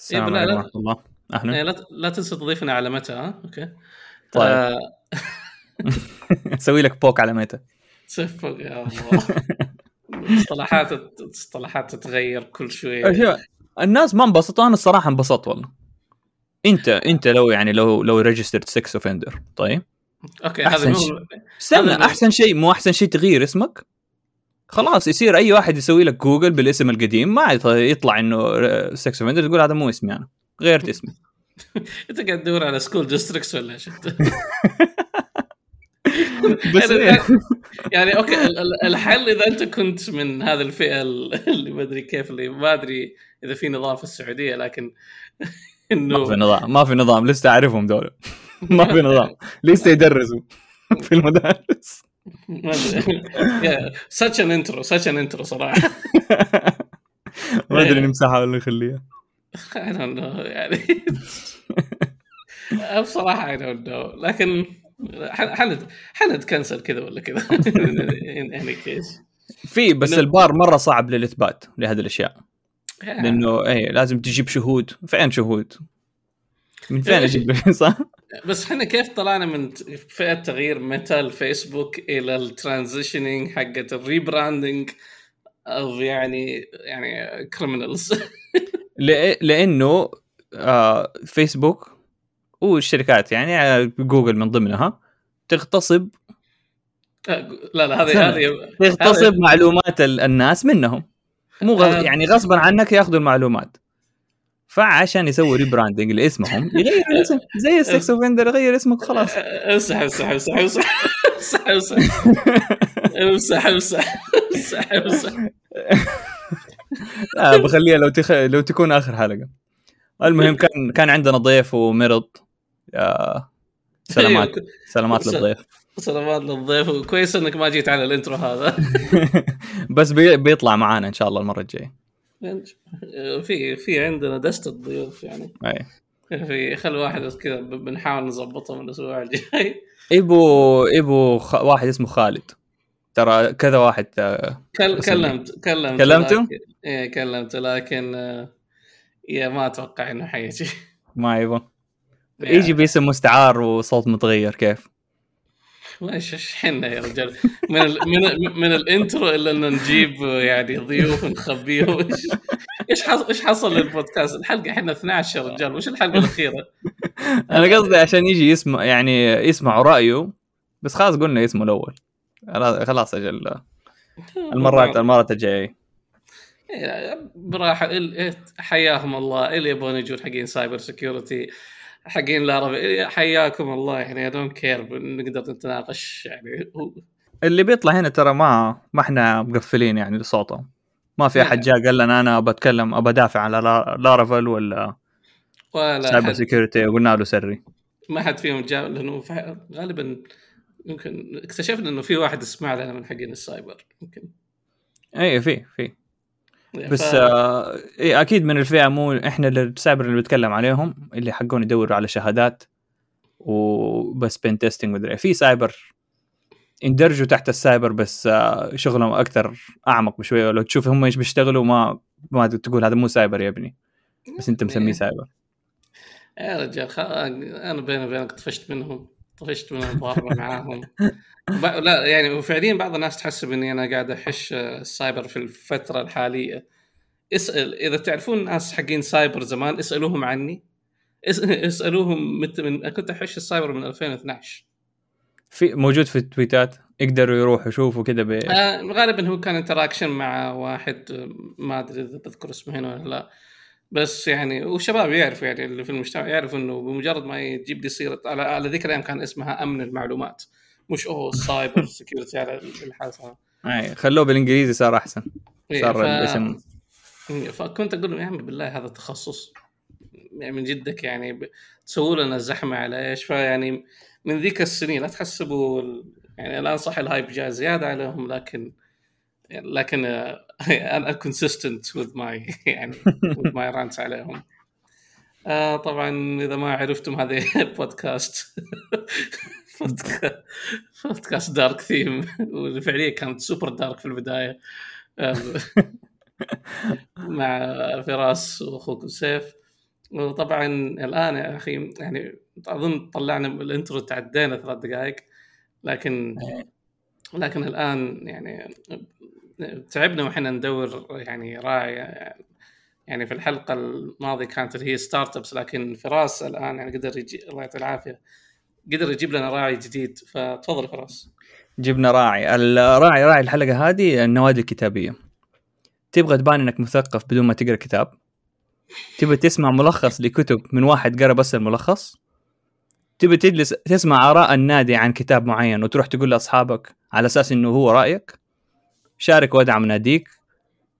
السلام إيه، لا- عليكم ورحمة الله. إيه، أهلا لا لا تنسى تضيفنا على Meta ها؟ أوكي. طيب. آه، أسوي لك poke على Meta. صفر يا الله. المصطلحات المصطلحات تتغير كل شوية. شوف، الناس ما انبسطوا أنا الصراحة انبسطت والله. أنت أنت لو يعني لو لو registered sex offender طيب. أوكي هذا. مو استنى أحسن شيء مو أحسن شيء تغير اسمك؟ خلاص يصير أي واحد يسوي لك جوجل بالاسم القديم ما يط- يطلع إنه sex offender تقول هذا مو اسمي أنا غيرت اسمي أنت قاعد تدور على school districts ولا انت؟ بس يعني, إيه. يعني أوكي ال- ال- الحل إذا أنت كنت من هذه الفئة ال- اللي ما أدري كيف اللي ما أدري إذا في نظام في السعودية لكن ما في انه نظام ما في نظام لسه أعرفهم دول ما في نظام لسه يدرسوا في المدارس such an intro such an intro صراحة. ما أدري نمسحها ولا نخليها. I don't know يعني. بصراحة I don't know. لكن ح- حند حنتكنسل كذا ولا كذا. Case. في بس البار مرة صعب للإثبات لهذه الأشياء. لأنه إيه لازم تجيب شهود فين شهود؟ من فين. أجيب صح؟ بس إحنا كيف طلعنا من فئة تغيير Meta الفيسبوك إلى ال transitioning حقت ال rebranding أو يعني يعني criminals لأنه آه فيسبوك والشركات يعني آه، جوجل من ضمنها تغتصب لا لا هذه. هذه تغتصب معلومات ال- الناس منهم مو. آه. يعني غصبا عنك ياخذوا المعلومات فعشان يسوي rebranding لاسمهم يغير الاسم زي ال sex offender يغير اسمك خلاص. امسح امسح امسح امسح امسح امسح. امسح امسح امسح لا بخليها لو تخ... لو تكون آخر حلقة. المهم كان كان عندنا ضيف ومرض. آه سلامات سلامات س- للضيف. سلامات للضيف. وكويس إنك ما جيت على ال intro هذا. بس بي... بيطلع معانا إن شاء الله المرة الجاية. في في عندنا دستة ضيوف يعني. أي. في خل واحد كذا بنحاول نظبطه من الأسبوع الجاي. ابو إبو خ... واحد اسمه خالد. ترى كذا واحد آه، كل- كلمت كلمت كلمته؟ لكن- إيه كلمته لكن آه، يا ما أتوقع إنه حيجي. ما يبغى يجي باسم مستعار وصوت متغير كيف؟ ما إيش إيش حنا يا رجال؟ من ال من ال من الإنترو إلا ان نجيب يعني ضيوف نخبيهم إيش إيش حصل إيش حصل للبودكاست؟ الحلقة إحنا 12 يا رجال. وش الحلقة الأخيرة؟ أنا قصدي عشان يجي يسمع يعني يسمعوا رأيه بس خلاص قلنا اسمه الأول. خلاص- أجل المرات المرات الجاية. إيه، براحة إيه، حياهم الله. اللي يبغون يجون حقين cyber security حقين إيه، حياكم الله يعني don't care نقدر نتناقش يعني اللي بيطلع هنا ترى ما ما إحنا مقفلين يعني لصوتهم ما في أحد. جاء قال لنا أنا بتكلم أبى أدافع على لا- Laravel ولا ولا cyber security وقلنا له sorry. ما حد فيهم جاء لأنه غالبا يمكن اكتشفنا إنه في واحد يسمع لنا من حقين السايبر يمكن. اي في في. بس ف- آه إيه أكيد من الفئة مو إحنا اللي السايبر اللي بتكلم عليهم اللي حقون يدوروا على شهادات وبس pen testing مدري إيه. في سايبر يندرجوا تحت السايبر بس آه شغلهم أكثر أعمق بشوية لو تشوف هم إيش بيشتغلوا ما ما تقول هذا مو سايبر يا ابني بس أنت مسميه إيه. سايبر يا رجال خ... أنا بيني وبينك طفشت منهم طفشت من المضاربه معاهم. ب... لا يعني وفعليا بعض الناس تحسب إني أنا قاعد أحش السايبر في الفترة الحالية. اسأل إذا تعرفون ناس حقين سايبر زمان اسألوهم عني. اس... اسألوهم مت... من كنت أحش السايبر من 2012 في موجود في ال tweetات؟ يقدروا يروحوا يشوفوا كذا ب... آه غالبا هو كان interaction مع واحد آه، ما أدري إذا بذكر اسمه هنا ولا لا. بس يعني والشباب يعرفوا يعني اللي في المجتمع يعرفوا إنه بمجرد ما يجيب لي سيره على, على ذيك الأيام كان اسمها أمن المعلومات. مش أوه cyber security على الحاسه أي خلوه بالإنجليزي صار أحسن. إيه، صار ف... الاسم. فكنت أقول لهم يا عمي بالله هذا تخصص يعني من جدك يعني ب- تسووا لنا زحمة على إيش؟ فيعني من ذيك السنين لا تحسبوا يعني الآن صح ال hype جاء زيادة عليهم لكن لكن أنا consistent with my يعني with my rants عليهم. آه طبعا إذا ما عرفتم هذه بودكاست بودكا- بودكاست Dark Theme وفعليا كانت super dark في البداية. آه، مع فراس واخوكم سيف. وطبعا الآن يا أخي يعني أظن طلعنا ال intro تعدينا ثلاث دقائق لكن لكن الآن يعني تعبنا وإحنا ندور يعني راعي يعني في الحلقة الماضية كانت اللي هي startups لكن فراس الآن يعني قدر يجي الله يعطيه العافية قدر يجيب لنا راعي جديد. فتفضل فراس. جبنا راعي الراعي راعي الحلقة هذه النوادي الكتابية. تبغى تبان إنك مثقف بدون ما تقرأ كتاب؟ تبغى تسمع ملخص لكتب من واحد قرأ بس الملخص؟ تبي تجلس تسمع آراء النادي عن كتاب معين وتروح تقول لأصحابك على أساس إنه هو رأيك؟ شارك وادعم ناديك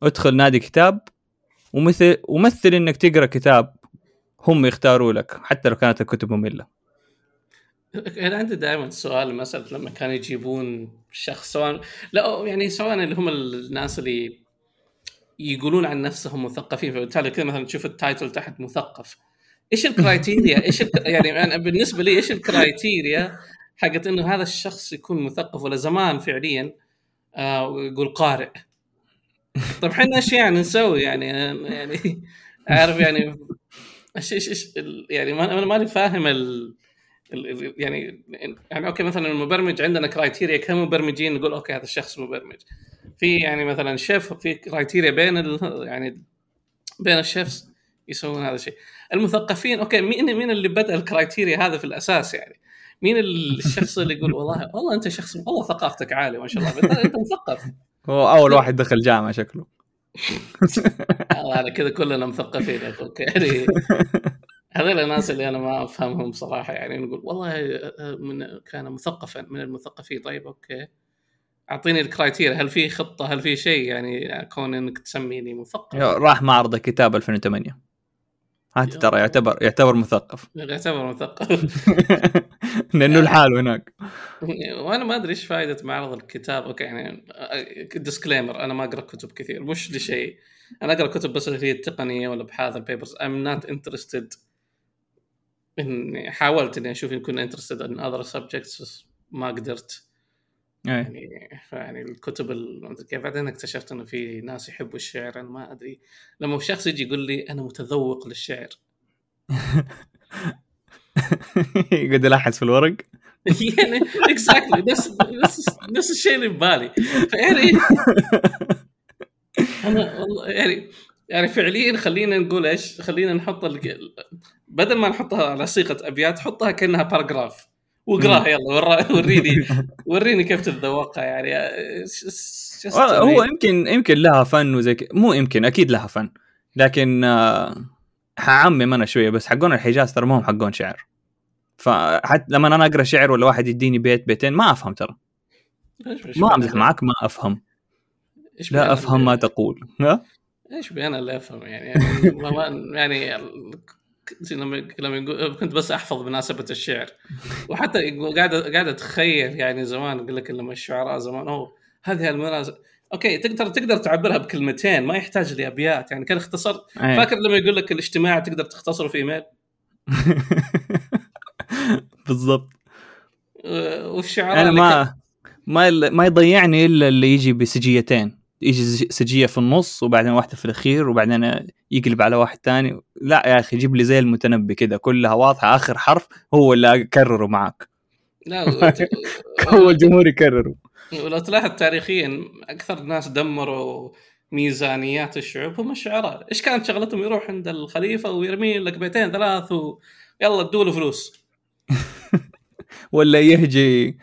ادخل نادي كتاب ومثل ومثل إنك تقرأ كتاب هم يختاروا لك حتى لو كانت الكتب مملة أنا عندي دائما سؤال مساله لما كانوا يجيبون شخص سواء لا يعني سواء اللي هم الناس اللي يقولون عن نفسهم مثقفين فبالتالي كذا مثلا تشوف ال title تحت مثقف إيش ال criteria إيش. يعني أنا بالنسبة لي إيش ال criteria حقت إنه هذا الشخص يكون مثقف ولا زمان فعليا آه يقول قارئ. طيب إحنا إيش يعني نسوي يعني؟ يعني عارف يعني إيش إيش يعني ما أنا ماني فاهم ال... يعني يعني okay مثلا المبرمج عندنا criteria كمبرمجين نقول okay هذا الشخص مبرمج. في يعني مثلا شيف في criteria بين ال... يعني بين ال chefs يسوون هذا الشيء. المثقفين okay مين مين اللي بدأ ال criteria هذا في الأساس يعني؟ مين الشخص اللي يقول والله والله أنت شخص والله ثقافتك عالية ما شاء الله انت مثقف. هو أول واحد دخل جامعة شكله. على كذا كلنا مثقفين يا أخوك يعني هذول الناس اللي أنا ما أفهمهم صراحة يعني نقول والله من كان مثقفا من المثقفين. طيب okay. أعطيني ال criteria هل في خطة هل في شيء؟ يعني كون إنك تسميني مثقف. راح معرض الكتاب 2008 هذا ترى يعتبر يعتبر مثقف. يعتبر مثقف. لأنه لحاله هناك. وأنا ما أدري إيش فائده معرض الكتاب. okay يعني disclaimer أنا ما أقرأ كتب كثير. مش لشيء. أنا أقرأ كتب بس اللي هي التقنية ولا أبحاث ال papers I'm not interested إني حاولت إني أشوف يكون interested in other subjects ما قدرت. أي. يعني يعني الكتب كيف بعدين اكتشفت إنه في ناس يحبوا الشعر أنا ما أدري. لما شخص يجي يقول لي أنا متذوق للشعر. يقعد يلاحظ في الورق. يعني exactly نفس نفس نفس الشيء اللي ببالي فيعني أنا والله يعني يعني فعليا خلينا نقول إيش خلينا نحط بدل ما نحطها على صيغة أبيات حطها كأنها باراجراف واقراها يلا وريني وريني كيف تتذوقها يعني. هو يمكن يمكن لها فن وزي مو يمكن أكيد لها فن. لكن آه، حعمم أنا شوية بس حقون الحجاز ترى ما هم حقون شعر. فحتى لما أنا أقرأ شعر ولا واحد يديني بيت بيتين ما أفهم ترى. ما أمزح معك ما أفهم. لا أفهم ما تقول. ها؟ إيش بي أنا اللي أفهم يعني يعني, يعني لما لما كنت بس أحفظ بمناسبة الشعر. وحتى قاعد قاعد أتخيل يعني زمان أقول لك لما الشعراء زمان أوه هذه المناسبه okay تقدر تقدر تعبرها بكلمتين ما يحتاج لأبيات. يعني كان اختصر. أيه. فاكر لما يقول لك الاجتماع تقدر تختصره في إيميل؟ بالضبط. والشعراء يعني ما ما ما يضيعني إلا اللي يجي بسجيتين. يجي سجية في النص وبعدين واحدة في الأخير وبعدين يقلب على واحد ثاني لا يا أخي جيب لي زي المتنبي كذا كلها واضحة آخر حرف هو اللي أكرره معك لا هو الجمهور يكرره. ولو تلاحظ تاريخيا أكثر الناس دمروا ميزانيات الشعوب هم الشعراء. إيش كانت شغلتهم؟ يروح عند الخليفة ويرمي لك بيتين ثلاث ويلا ادوا له فلوس. ولا يهجي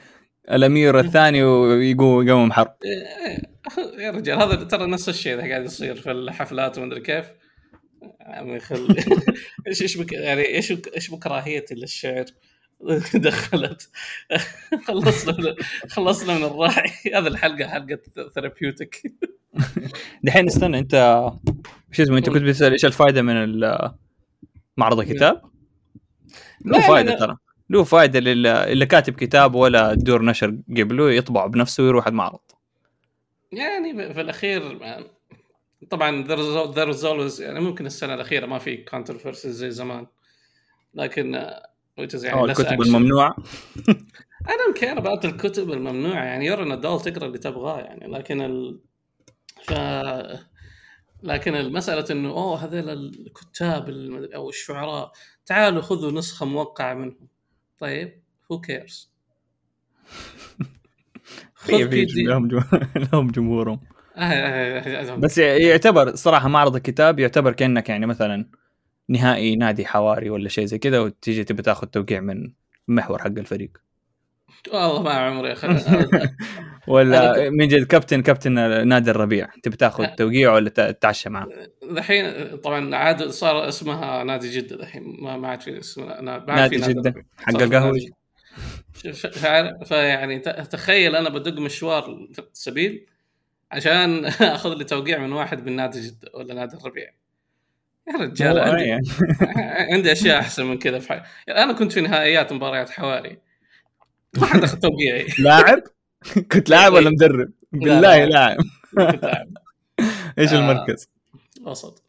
الأمير الثاني ويقوم يقوم حرب إيه، يا رجال هذا ترى نفس الشيء ذا قاعد يصير في الحفلات ومدري كيف. عمي خل إيش إيش بك يعني إيش إيش بكراهيتي للشعر؟ دخلت. خلصنا من خلصنا من الراعي. هذه الحلقة حلقة ثيرابيوتك دحين استنى انت شو اسمه أنت كنت بتسأل إيش الفائده من معرض الكتاب؟ له فائده ترى. له فائده اللي كاتب كتاب ولا دور نشر قبله يطبع بنفسه ويروح المعرض يعني في الأخير طبعا they're always يعني ممكن السنة الأخيرة ما في controversy زي زمان. لكن يعني الكتب الممنوعة. أنا care about الكتب الممنوعة. يعني you're an adult تقرأ اللي تبغاه يعني. لكن ال... ف لكن المسألة إنه أوه هذول الكتاب أو الشعراء تعالوا خذوا نسخة موقعة منهم. طيب هو كيرز لهم جمهورهم. بس يعتبر صراحة معرض الكتاب يعتبر كأنك يعني مثلا نهائي نادي حواري ولا شيء زي كذا وتيجي تبي تاخذ توقيع من محور حق الفريق. والله ما عمري ولا من جد كابتن كابتن نادي الربيع تبي تاخذ أه. توقيع ولا تتعشى معاه الحين طبعا عاد صار اسمها نادي جدة الحين ما ما عاد في اسم ما عاد في نادي جدة. حق القهوة. فيعني تخيل أنا بدق مشوار سبيل عشان أخذ لي توقيع من واحد من نادي جده ولا نادي الربيع. يا رجال عندي. عندي أشياء أحسن من كذا في حي... أنا كنت في نهائيات مباريات حواري. ما حد أخذ توقيعي. لاعب؟ كنت لاعب ولا مدرب؟ بالله لا. لاعب. إيش آه. المركز؟ وسط.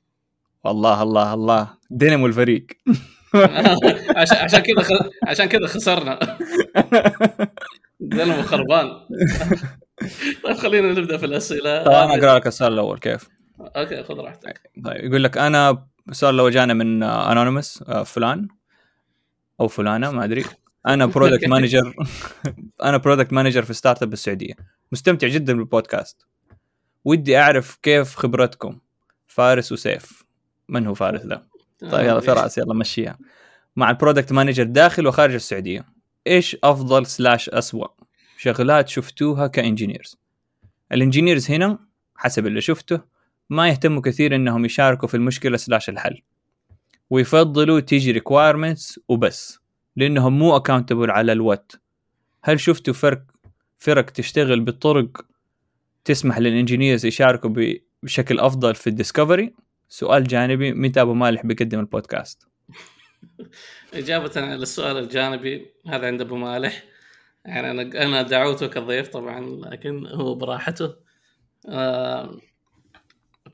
والله الله الله. دينامو الفريق. عشان عشان كذا. عشان كذا خسرنا. دينامو خربان. طيب خلينا نبدأ في الأسئلة. طيب أنا أقرأ لك السؤال الأول كيف؟ okay خذ راحتك. طيب يقول لك أنا السؤال الأول جانا من anonymous فلان أو فلانة ما أدري. أنا product manager أنا product manager في startup بالسعودية. مستمتع جدا بالبودكاست. ودي أعرف كيف خبرتكم. فارس وسيف. من هو فارس ذا طيب يلا فراس يلا مشيها. مع ال product manager داخل وخارج السعودية. إيش أفضل slash أسوأ؟ شغلات شفتوها ك engineers. ال engineers هنا حسب اللي شفته ما يهتموا كثير إنهم يشاركوا في المشكلة slash الحل. ويفضلوا تيجي requirements وبس لأنهم مو accountable على ال what. هل شفتوا فرق فرق تشتغل بطرق تسمح لل engineers يشاركوا بشكل أفضل في ال discovery؟ سؤال جانبي متى ابو مالح بيقدم البودكاست؟ إجابة على السؤال الجانبي هذا عند أبو مالح. يعني أنا أنا دعوته كضيف طبعا لكن هو براحته. آه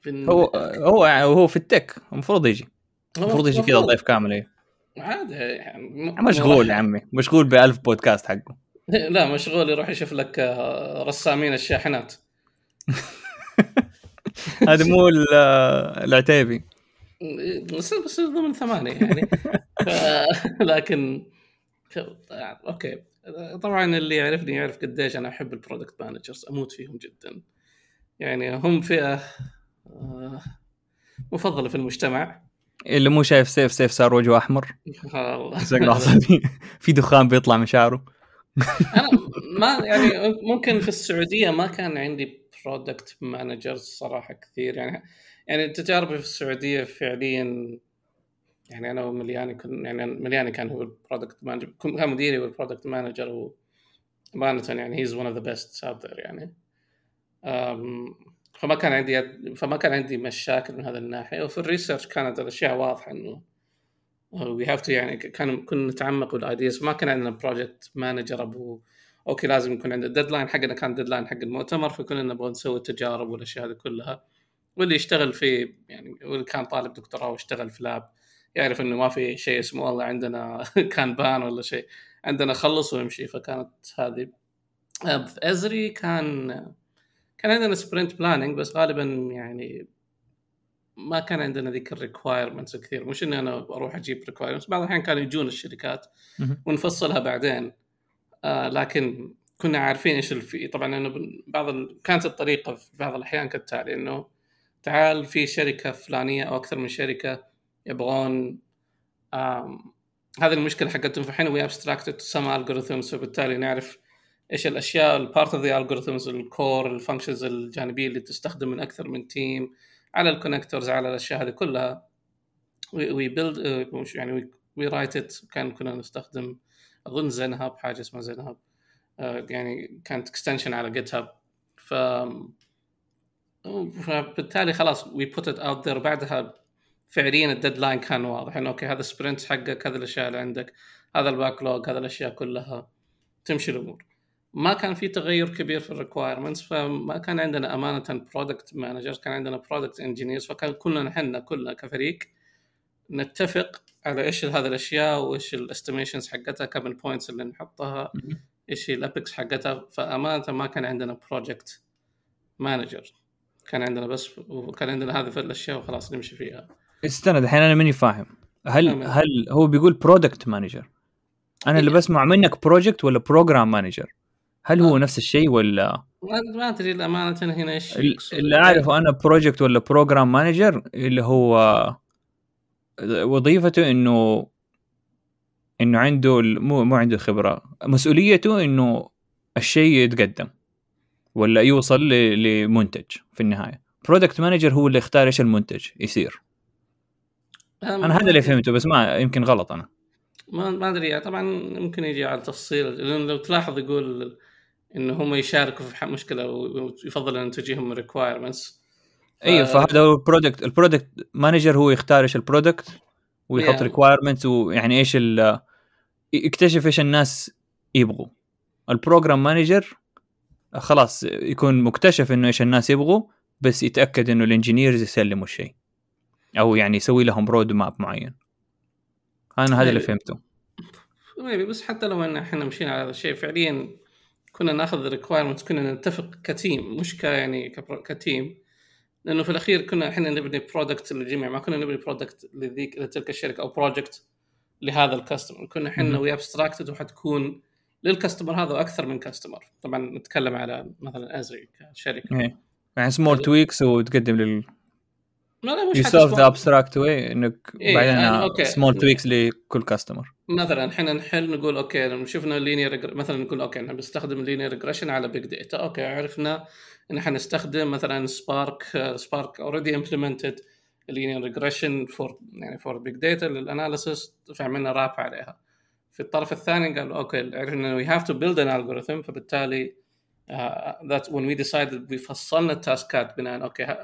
بن- هو هو يعني هو في ال tech المفروض يجي. المفروض يجي كذا ضيف كامل إيه. عادي يعني م- مشغول يا عمي مشغول بألف بودكاست حقه. لا مشغول يروح يشوف لك آه، رسامين الشاحنات هذا مو ال- العتيبي. بس بس ضمن ثمانية يعني. لكن okay. طبعا اللي يعرفني يعرف قديش أنا أحب ال product managers أموت فيهم جدا. يعني هم فئة آه، مفضلة في المجتمع. اللي مو شايف سيف سيف صار وجهه أحمر. في دخان بيطلع من شعره. أنا ما يعني ممكن في السعودية ما كان عندي product managers صراحة كثير. يعني يعني تجاربي في السعودية فعليا يعني أنا وملياني كن يعني ملياني كان هو ال product manager كان مديري هو ال product manager وامانه يعني he's one of the best out there يعني. فما كان عندي فما كان عندي مشاكل من هذا الناحية. وفي ال research كانت الأشياء واضحة إنه we have to يعني كان كنا نتعمق بال ideas ما كان عندنا project manager أبو okay لازم يكون عندنا deadline حقنا كان deadline حق المؤتمر فكنا نبغى نسوي التجارب والأشياء هذه كلها. واللي يشتغل في يعني واللي كان طالب دكتوراه واشتغل في lab يعرف إنه ما في شيء اسمه والله عندنا كان plan ولا شيء عندنا خلص ويمشي. فكانت هذه. في أزري كان كان عندنا sprint planning بس غالبا يعني ما كان عندنا ذيك ال requirements كثير. مش إني أنا أروح أجيب requirements بعض الأحيان كانوا يجون الشركات. ونفصلها بعدين. آه لكن كنا عارفين إيش الفي طبعا إنه بعض ال... كانت الطريقة في بعض الأحيان كالتالي إنه تعال في شركة فلانية أو أكثر من شركة يبغون. هذه المشكلة حقتهم فالحين we abstracted some algorithms فبالتالي نعرف إيش الأشياء ال part of the algorithms ال core ال functions الجانبية اللي تستخدم من أكثر من team على ال connectors على الأشياء هذه كلها we build مش يعني we write it كان كنا نستخدم أظن ZenHub حاجة اسمها ZenHub آه، يعني كانت extension على GitHub ف فبالتالي خلاص we put it out there بعدها فعليا ال deadline كان واضح إنه okay هذا sprint حقك هذه الأشياء اللي عندك هذا ال backlog هذه الأشياء كلها. تمشي الأمور. ما كان في تغير كبير في ال requirements فما كان عندنا أمانة product managers كان عندنا product engineers فكان كلنا إحنا كلنا كفريق نتفق على إيش هذه الأشياء وإيش ال estimations حقتها كم ال points اللي نحطها إيش ال epics حقتها. فأمانة ما كان عندنا project manager كان عندنا بس وكان عندنا هذه الأشياء وخلاص نمشي فيها. استنى الحين أنا ماني فاهم هل. هل هو بيقول product manager أنا اللي إيه. بسمع منك project ولا program manager هل هو آه. نفس الشيء ولا ما أدري الامانه هنا إيش. اللي أعرفه أنا project ولا program manager اللي هو وظيفته انه إنه عنده مو مو عنده خبرة مسؤوليته إنه الشيء يتقدم ولا يوصل لمنتج في النهاية product manager هو اللي يختار إيش المنتج يصير أنا هذا اللي فهمته بس ما يمكن غلط أنا. ما ما أدري طبعا ممكن يجي على تفصيل لأن لو تلاحظ يقول إنه هم يشاركوا في مشكلة ويفضل إن تجيهم requirements أيوه فهذا هو ال product ال product manager هو يختار إيش ال product ويحط Yeah. requirements ويعني إيش ال يكتشف إيش الناس يبغوا. ال program manager خلاص يكون مكتشف إنه إيش الناس يبغوا بس يتأكد إنه ال engineers يسلموا الشيء. أو يعني يسوي لهم roadmap معين أنا هذا اللي Maybe. فهمته بس حتى لو إن إحنا مشينا على هذا الشيء فعليا كنا نأخذ requirements كنا نتفق ك team مش ك يعني ك team لأنه في الأخير كنا إحنا نبني product للجميع ما كنا نبني product لذيك لتلك الشركة أو project لهذا الكاستمر كنا إحنا. وي ابستراكتد وحتكون للكاستمر هذا وأكثر من كاستمر طبعا نتكلم على مثلا ازري كشركة إيه. يعني سمول. تويكس وتقدم لل لا لا مش يو سولف ذا small- ابستراكت واي انك إيه، بعدين يعني. سمول تويكس لكل كاستمر مثلا إحنا نحل نقول أوكي لما شفنا لينير مثلا نقول أوكي إحنا بنستخدم لينير ريجريشن على بيج داتا أوكي عرفنا ان إحنا نستخدم مثلا سبارك سبارك اوريدي امبلمنتد linear regression for يعني for big data لل analysis فعملنا wrap عليها في الطرف الثاني قالوا okay عرفنا we have to build an algorithm فبالتالي that when we decided فصلنا التاسكات بناء okay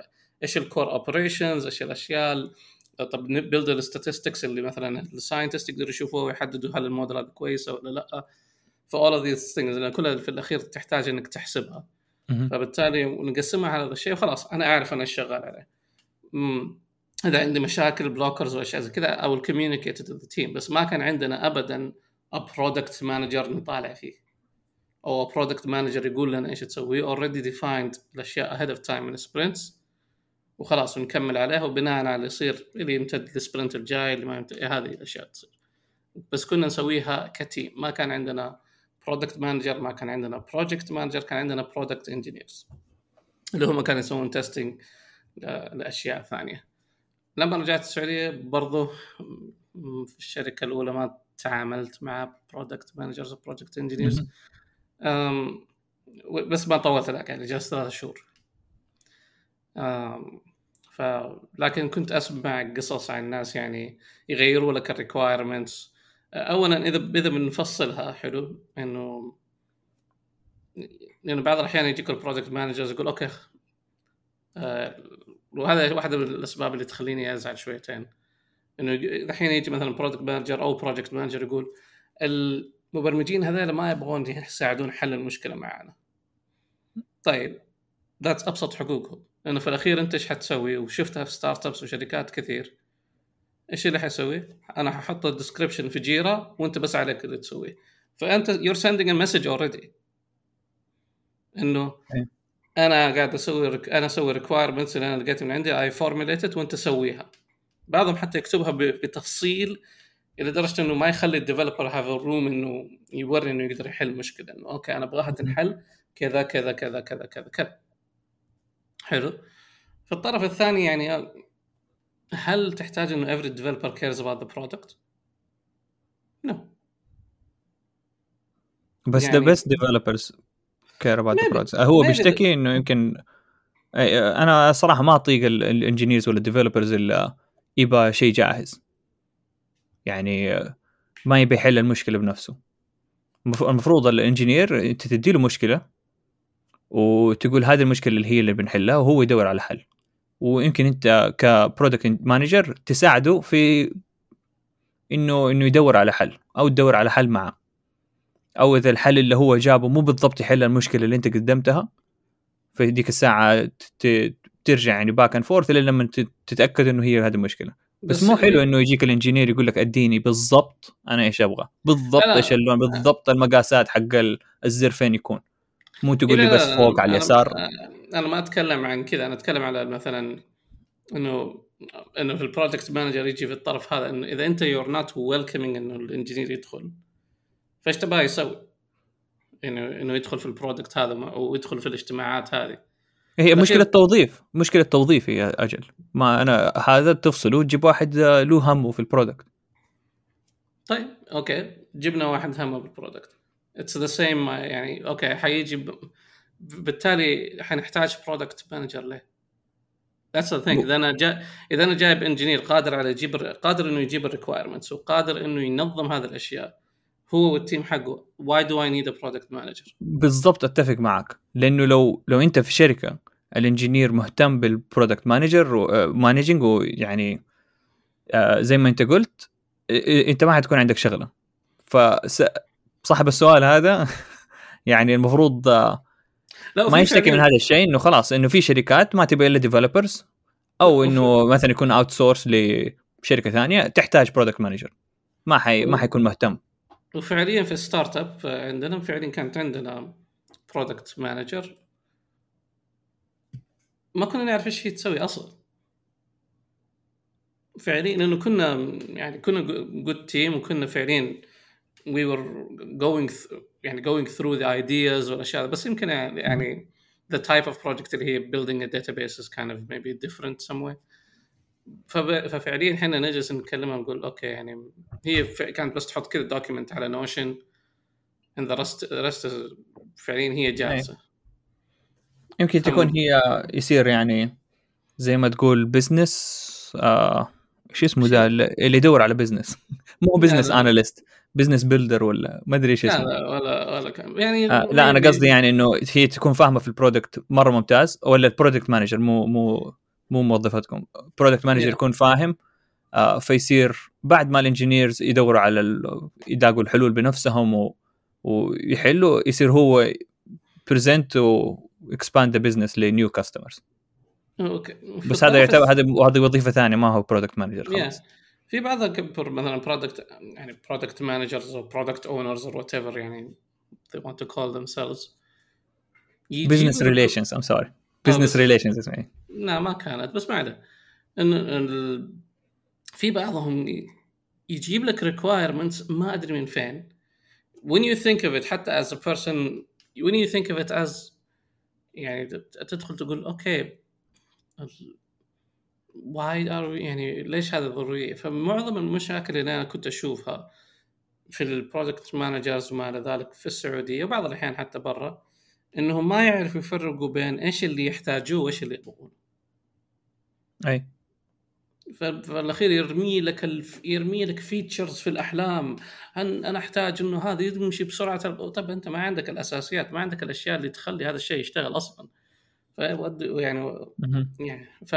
إيش ال core operations إيش الأشياء ال- طب نبيلد ال statistics اللي مثلا ال scientist يقدروا يشوفوها ويحددوا هل الموديل هذا كويسه ولا لا ف all of these things لأن كلها في الأخير تحتاج إنك تحسبها. فبالتالي نقسمها على هذا الشيء وخلاص أنا أعرف أنا إيش شغال عليه. إذا عندي مشاكل blockers وأشياء زي كذا أو ال communicated team بس ما كان عندنا ابدا product manager نطالع فيه. أو product manager يقول لنا إيش تسوي. already defined الأشياء ahead of time من sprints وخلاص ونكمل عليها وبناء على يصير اللي يمتد لل sprint الجاي اللي ما يمتد هذه الأشياء تصير. بس كنا نسويها ك team ما كان عندنا product manager ما كان عندنا project manager كان عندنا product engineers اللي هم كانوا يسوون testing لأشياء ثانية. لما رجعت السعودية برضو في الشركة الأولى ما تعاملت مع product managers و project engineers. بس ما طولت ذاك يعني جلست ثلاث شهور. ف لكن كنت أسمع قصص عن ناس يعني يغيروا لك ال requirements اولا إذا إذا بنفصلها حلو إنه لأنه بعض الأحيان يجيك ال project managers يقول okay آه، وهذا واحدة من الأسباب اللي تخليني أزعل شويتين. إنه الحين يجي مثلا project manager أو project manager يقول المبرمجين هذول ما يبغون يساعدون حل المشكلة معنا طيب that's أبسط حقوقهم. لأنه في الأخير أنت إيش حتسوي؟ وشفتها في startups وشركات كثير. إيش اللي حيسوي؟ أنا ححط ال description في جيرا وأنت بس عليك اللي تسويه فأنت you're sending message already إنه إيه. أنا قاعد أسوي رك... أنا أسوي requirements اللي أنا لقيتها من عندي I formulated وأنت سويها. بعضهم حتى يكتبها ب... بتفصيل إلى درجه إنه ما يخلي ال developer have room إنه يوري إنه يقدر يحل مشكلة إنه okay أنا ابغاها تنحل كذا كذا كذا كذا كذا كذا. حلو في الطرف الثاني يعني هل تحتاج إنه every developer cares about the product؟ No بس the best developers care about Maybe. product هو. بيشتكي إنه يمكن أنا صراحة ما أطيق ال engineers ولا ال developers اللي يبغى شيء جاهز يعني ما يبي يحل المشكلة بنفسه المف- المفروض ال engineer انت تدي له مشكلة وتقول هذه المشكلة اللي هي اللي بنحلها وهو يدور على حل. ويمكن أنت ك product manager تساعده في انه إنه يدور على حل أو تدور على حل معه. أو إذا الحل اللي هو جابه مو بالضبط يحل المشكلة اللي أنت قدمتها في ديك الساعة ترجع يعني back and forth لما تتأكد إنه هي هذه المشكلة. بس, مو حلو إنه يجيك ال engineer يقول لك أديني بالضبط أنا إيش أبغى. بالضبط. إيش اللون بالضبط المقاسات حق ال- الزر فين يكون. مو تقول لي بس فوق على أنا- اليسار؟ أنا ما أتكلم عن كذا أنا أتكلم على مثلا إنه إنه في ال project manager يجي في الطرف هذا إنه إذا أنت you're not welcoming إنه ال engineer يدخل فإيش تبغى يسوي؟ إنه إنه يدخل في ال product هذا ويدخل في الاجتماعات هذه. هي مشكلة توظيف مشكلة توظيف يا أجل. ما أنا هذا تفصله وتجيب واحد له همه في ال product طيب okay. جبنا واحد همه بال product it's the same يعني okay حيجي ب... بالتالي حنحتاج product manager ليه؟ that's the thing إذا أنا جا... إذا أنا جايب engineer قادر على يجيب قادر إنه يجيب ال requirements وقادر إنه ينظم هذه الأشياء هو وال team حقه why do I need a product manager بالضبط أتفق معك. لأنه لو لو أنت في شركة ال engineer مهتم بال product manager managing ويعني زي ما أنت قلت أنت ما حتكون عندك شغلة. فصاحب السؤال هذا. يعني المفروض آه، ما يشتكي من هذا الشيء إنه خلاص إنه في شركات ما تبغى إلا developers أو إنه مثلا يكون outsource لشركة ثانية تحتاج product manager ما حي ما حيكون مهتم. وفعليا في startup عندنا فعليا كانت عندنا product manager ما كنا نعرف إيش هي تسوي أصلا. فعليا لأنه كنا يعني كنا good team وكنا فعليا we were going يعني going through the ideas والأشياء بس يمكن يعني the type of project اللي هي building a database is kind of maybe different some way ففعليا إحنا نجلس نتكلم ونقول okay يعني هي كانت بس تحط كذا document على Notion and the rest rest فعليا هي جاهزه يمكن تكون هي يصير يعني زي ما تقول business آه شو اسمه ذا اللي يدور على business مو business analyst business builder ولا ما أدري إيش اسمه. لا ولا ولا كان. يعني آه لا أنا قصدي يعني إنه هي تكون فاهمة في ال product مرة ممتاز ولا ال product manager مو مو مو موظفتكم. product manager يكون فاهم آه فيصير بعد ما ال engineers يدوروا على يلاقوا الحلول بنفسهم و... ويحلوا يصير هو بريزنت واكسباند ذا بزنس لنيو كاستمرز أوكي. بس هذا يعتبر هذا هذه وظيفة ثانية ما هو برودكت مانجر خلاص. في بعض كبر مثلا product يعني product managers أو product owners أو whatever يعني they want to call themselves. بزنس ريليشنز ام سوري بزنس ريليشنز اسمها لا ما كانت بس ما عليه انه في بعضهم يجيب لك requirements ما أدري من فين. When you think of it حتى as a person when you think of it as يعني تدخل تقول okay why are يعني ليش هذا ضروري؟ فمعظم المشاكل اللي أنا كنت أشوفها في ال project managers وما إلى ذلك في السعودية وبعض الأحيان حتى برا إنهم ما يعرفوا يفرقوا بين إيش اللي يحتاجوه وإيش اللي يبغونه. أي. فالأخير يرمي لك الف... يرمي لك features في الأحلام. أن أنا أحتاج إنه هذا يمشي بسرعة طب أنت ما عندك الأساسيات ما عندك الأشياء اللي تخلي هذا الشيء يشتغل أصلا. يعني يعني ف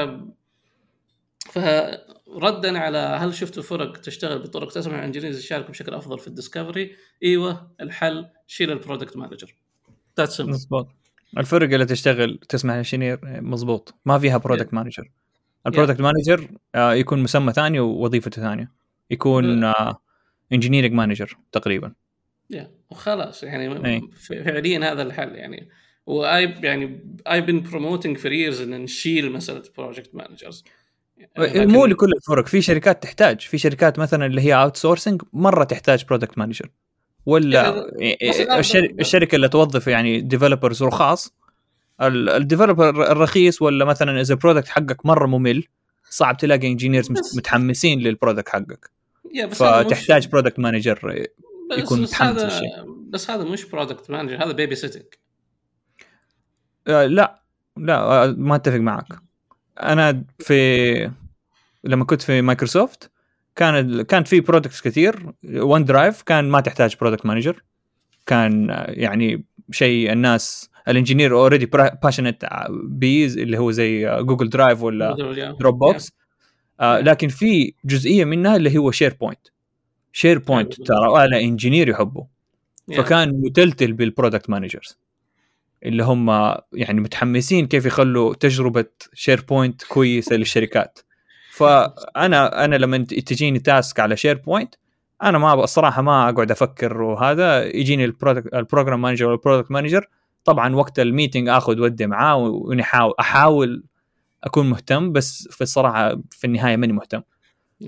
فردا على هل شفتوا فرق تشتغل بطرق تسمح لل engineers يشاركوا بشكل أفضل في ال discovery؟ إيوه الحل شيل ال product manager. that's مضبوط الفرق اللي تشتغل تسمح لل engineer مضبوط ما فيها product manager ال product manager يكون مسمى ثاني ووظيفته ثانية. يكون engineering manager تقريبا. yeah وخلاص يعني فعليا هذا الحل يعني why يعني I've been promoting for years إن نشيل مسألة project managers يعني مو لكل الفرق. في شركات تحتاج. في شركات مثلا اللي هي outsourcing مرة تحتاج product manager ولا يعني الشركة اللي توظف يعني developers رخاص ال developer الرخيص ولا مثلا إذا ال product حقك مرة ممل صعب تلاقي engineers متحمسين لل product حقك. فتحتاج product manager يكون متحمس للشيء. بس هذا مش product manager هذا babysitting لا لا آه، ما أتفق معك. أنا في لما كنت في مايكروسوفت كان كانت في products كثير. ون درايف كان ما تحتاج product manager كان يعني شيء الناس ال engineer already passionate ب اللي هو زي جوجل درايف ولا دروب بوكس آه لكن في جزئية منها اللي هو شير بوينت شير بوينت ترى أنا engineer يحبه. فكان متلتل بال product managers اللي هم يعني متحمسين كيف يخلوا تجربة شير بوينت كويسة للشركات. فأنا أنا لما تجيني task على شير بوينت أنا ما الصراحه ما أقعد أفكر وهذا. يجيني ال program manager ولا ال product manager طبعا وقت ال meeting آخذ ودي معاه ونحاول أحاول أكون مهتم بس في الصراحة في النهاية ماني مهتم.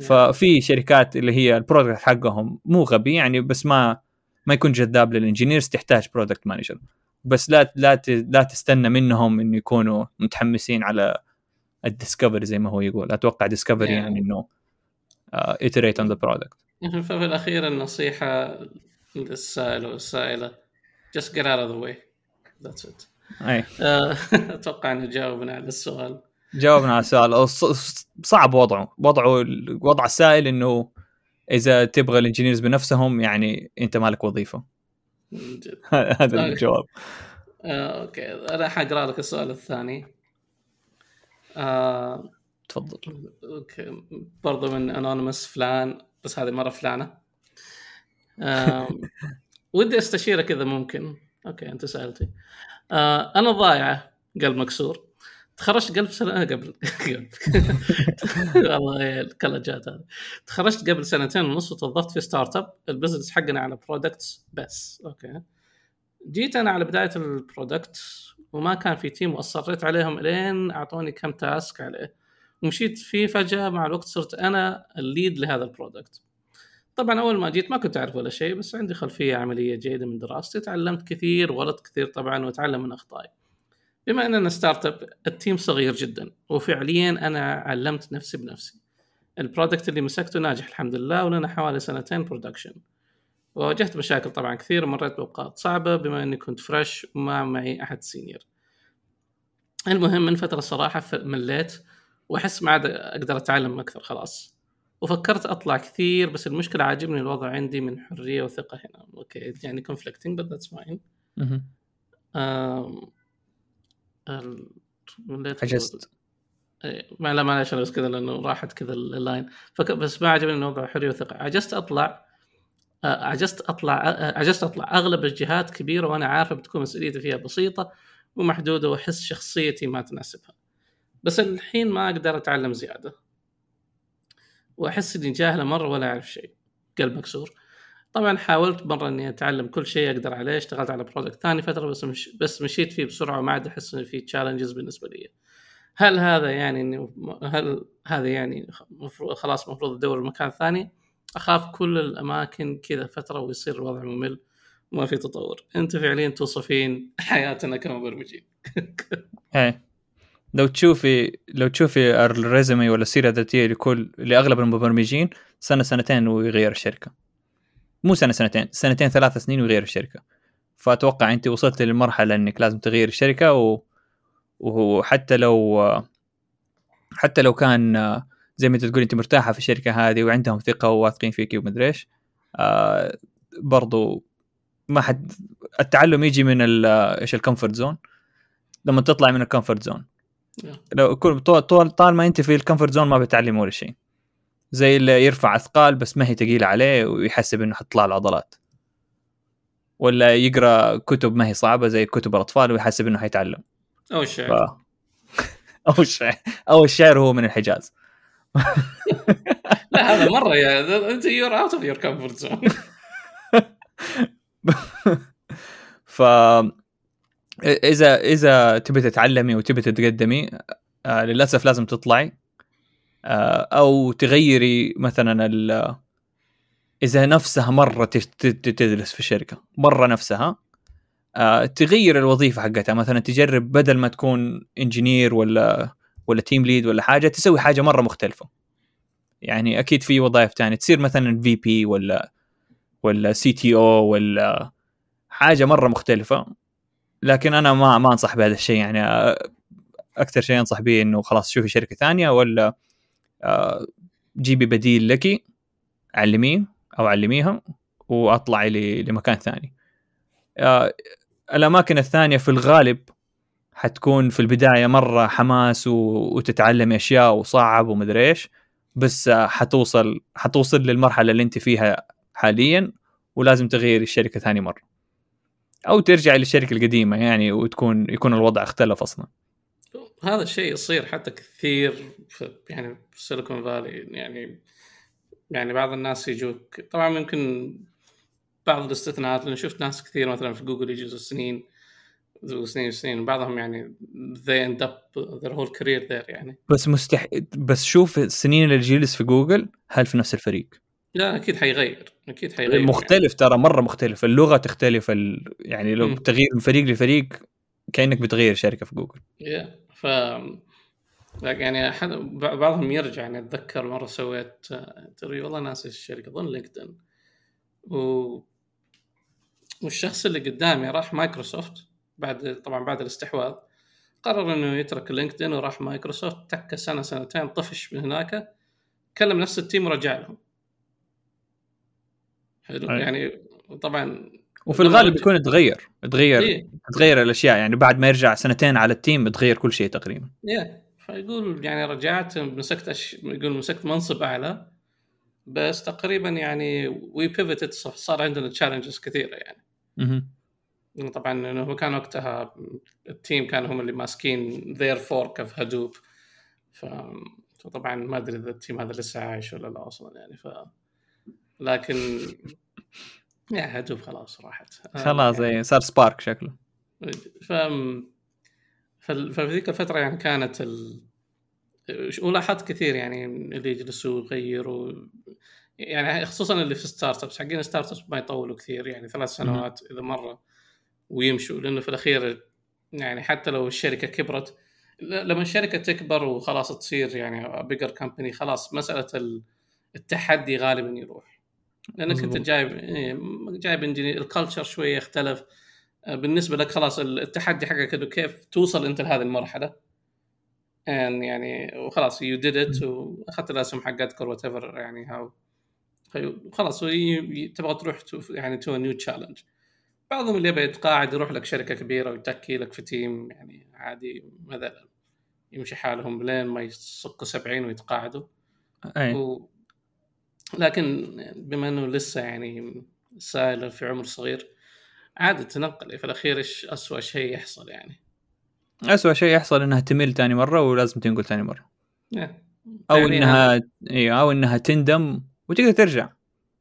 ففي شركات اللي هي ال product حقهم مو غبي يعني بس ما ما يكون جذاب لل engineers تحتاج product manager بس لا لا لا تستنى منهم انه يكونوا متحمسين على ال discovery زي ما هو يقول. أتوقع discovery يعني, يعني إنه iterate on the product. ففي الأخير النصيحة للسائل والسائلة. Just get out of the way. That's it. أي. آه، أتوقع إنه جاوبنا على السؤال. جاوبنا على السؤال. صعب وضعه. وضعه وضع السائل إنه إذا تبغى ال engineers بنفسهم يعني أنت مالك وظيفة. هذا طيب. الجواب. آه، okay. أنا حقرأ لك السؤال الثاني. آه، تفضل. okay. برضو من anonymous فلان بس هذه مرة فلانة. آه، ودي أستشيرك إذا ممكن. okay أنت سألتي. آه، أنا ضايعة قلب مكسور. تخرجت قبل سنة قبل والله الكلاجات هذه. تخرجت قبل سنتين ونص وتوظفت في startup ال business حقنا على products بس. okay. جيت أنا على بداية ال product وما كان في team وأصريت عليهم إلين أعطوني كم task عليه. ومشيت فيه فجأة مع الوقت صرت أنا ال lead لهذا ال product طبعا أول ما جيت ما كنت أعرف ولا شيء بس عندي خلفية عملية جيدة من دراستي تعلمت كثير ولد كثير طبعا وأتعلم من أخطائي. بما أننا startup ال team صغير جدا وفعليا أنا علمت نفسي بنفسي. ال product اللي مسكته ناجح الحمد لله ولنا حوالي سنتين production واجهت مشاكل طبعا كثير ومريت بأوقات صعبة بما إني كنت fresh وما معي أحد senior المهم من فترة صراحة مليت وأحس ما عاد أقدر أتعلم أكثر خلاص. وفكرت أطلع كثير بس المشكلة عاجبني الوضع عندي من حرية وثقة هنا. okay يعني conflicting بس that's fine حجزت. إيه، ما لا معلش أنا بس كذا لأنه راحت كذا ال line. فك... بس ما عجبني الوضع حرية وثقة. عجزت أطلع عجزت أطلع عجزت أطلع أغلب الجهات كبيرة وأنا عارفة بتكون مسؤوليتي فيها بسيطة ومحدودة وأحس شخصيتي ما تناسبها. بس الحين ما أقدر أتعلم زيادة. وأحس إني جاهلة مرة ولا أعرف شيء. قلب مكسور طبعا حاولت مرة إني أتعلم كل شيء أقدر عليه اشتغلت على product ثاني فترة بس مش بس مشيت فيه بسرعة وما عاد أحس إن في challenges بالنسبة لي. هل هذا يعني انه هل هذا يعني خلاص المفروض أدور مكان ثاني؟ أخاف كل الأماكن كذا فترة ويصير الوضع ممل وما في تطور. أنت فعليا توصفين حياتنا كمبرمجين. إيه. لو تشوفي لو تشوفي الريزمي ولا السيرة الذاتية لكل لأغلب المبرمجين سنة سنتين ويغير الشركة. مو سنة سنتين سنتين ثلاث سنين ويغير الشركة. فأتوقع انت وصلت للمرحله إنك لازم تغير الشركة و... وحتى لو حتى لو كان زي ما انت تقول انت مرتاحة في الشركة هذه وعندهم ثقة وواثقين فيك ومدري إيش آه برضو ما حد التعلم يجي من إيش ال comfort zone لما تطلع من ال comfort zone لو كل طول طال ما انت في ال comfort zone ما بتعلم ولا شيء. زي اللي يرفع أثقال بس ما هي ثقيله عليه ويحسب إنه حتطلع له عضلات. ولا يقرأ كتب ما هي صعبة زي كتب الأطفال ويحسب إنه حيتعلم. أو الشعر ف... أو الشعر أو الشعر هو من الحجاز. لا هذا مرة يا أنت you're out of your comfort zone ف اذا إذا تبي تتعلمي وتبي تتقدمي آه للأسف لازم تطلعي. أو تغيري مثلا ال إذا نفسها مرة تدرس في الشركة مرة نفسها آه تغير الوظيفة حقتها. مثلا تجرب بدل ما تكون engineer ولا ولا team lead ولا حاجة تسوي حاجة مرة مختلفة. يعني أكيد في وظائف ثانية تصير مثلا VP ولا ولا CTO ولا حاجة مرة مختلفة. لكن أنا ما ما أنصح بهذا الشيء. يعني أكثر شيء أنصح به إنه خلاص شوفي شركة ثانية ولا جيبي بديل لك علميه أو علميها واطلعي لمكان ثاني. الأماكن الثانية في الغالب حتكون في البداية مرة حماس وتتعلمي أشياء وصعب ومدري إيش بس حتوصل حتوصل للمرحلة اللي أنت فيها حاليا ولازم تغيري الشركة ثاني مرة. أو ترجع للشركة القديمة يعني وتكون يكون الوضع اختلف أصلا. هذا الشيء يصير حتى كثير في يعني في سيليكون فالي يعني يعني بعض الناس يجوك طبعا ممكن بعض الاستثناءات لأن شفت ناس كثير مثلا في جوجل يجلسوا سنين وسنين وسنين بعضهم يعني they end up their whole career there يعني بس مستح بس شوف السنين اللي جلس في جوجل هل في نفس الفريق لا أكيد حيغير أكيد حيغير مختلف ترى مرة مختلف اللغة تختلف ال... يعني لو مم. تغيير من فريق لفريق كأنك بتغير شركة في جوجل yeah. ف يعني أحد بعضهم يرجع يعني أتذكر مرة سويت تري والله ناسي الشركة اظن LinkedIn. و والشخص اللي قدامي راح مايكروسوفت بعد طبعا بعد الاستحواذ قرر إنه يترك LinkedIn وراح مايكروسوفت تك سنة سنتين طفش من هناك كلم نفس ال team ورجع لهم. حلو؟ أي. يعني طبعا وفي الغالب بيكون تغير. تغير إيه. تغير الأشياء. يعني بعد ما يرجع سنتين على ال team بتغير كل شيء تقريبا. yeah فيقول يعني رجعت مسكت أش... يقول مسكت منصب أعلى. بس تقريبا يعني we pivoted صار عندنا challenges كثيرة يعني. مهم. طبعا إنه هو كان وقتها ال team كانوا هم اللي ماسكين their fork of Hadoop ف... فطبعا ما أدري إذا ال team هذا لسه عايش ولا لا أصلا يعني. ف لكن yeah Hadoop خلاص راحت. خلاص يعني يعني صار Spark شكله. ف ففي ذيك الفترة يعني كانت ال... ولاحظت كثير يعني اللي يجلسوا يغيروا يعني خصوصا اللي في startups حقين startups ما يطولوا كثير يعني ثلاث سنوات إذا مرة ويمشوا. لأنه في الأخير يعني حتى لو الشركة كبرت لما الشركة تكبر وخلاص تصير يعني bigger company خلاص مسألة ال- التحدي غالبا يروح. لأنك أنت. جايب إيه، جايب engineer ال culture شوية اختلف آه، بالنسبة لك خلاص ال- التحدي حقك إنه كيف توصل أنت لهذه المرحلة. يعني وخلاص you did it وأخذت الاسهم حقتك whatever يعني هاو خلاص تبغى تروح to يعني to new challenge بعضهم اللي يبغى يتقاعد يروح لك شركة كبيرة ويتكي لك في team يعني عادي مثلا. يمشي حالهم لين ما يصكوا 70 ويتقاعدوا. أي. و... لكن بما إنه لسه يعني سائل في عمر صغير عادي تنقل في الأخير إيش اسوء شيء يحصل يعني؟ اسوء شيء يحصل إنها تمل ثاني مرة ولازم تنقل ثاني مرة. إيه. أو يعني إنها أيوه أو إنها تندم وتقدر ترجع.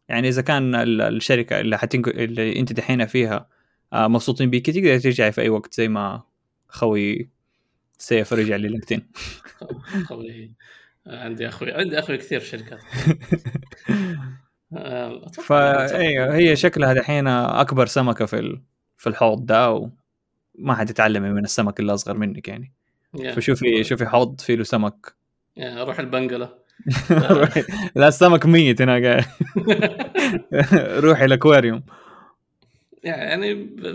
يعني إذا كان ال- الشركة اللي حتنقل اللي أنت دحين فيها آه، مبسوطين بيك تقدر ترجعي في أي وقت زي ما خوي سيف رجع للينكدين خوي. عندي أخوي عندي أخوي كثير في شركات. آه، فا أيوه هي شكلها دحين أكبر سمكة في ال- في الحوض ده وما حتتعلمي من السمك اللي أصغر منك يعني. فشوفي شوفي حوض فيه له سمك. روح البنقله لا السمك ميت هناك روحي الأكواريوم. يعني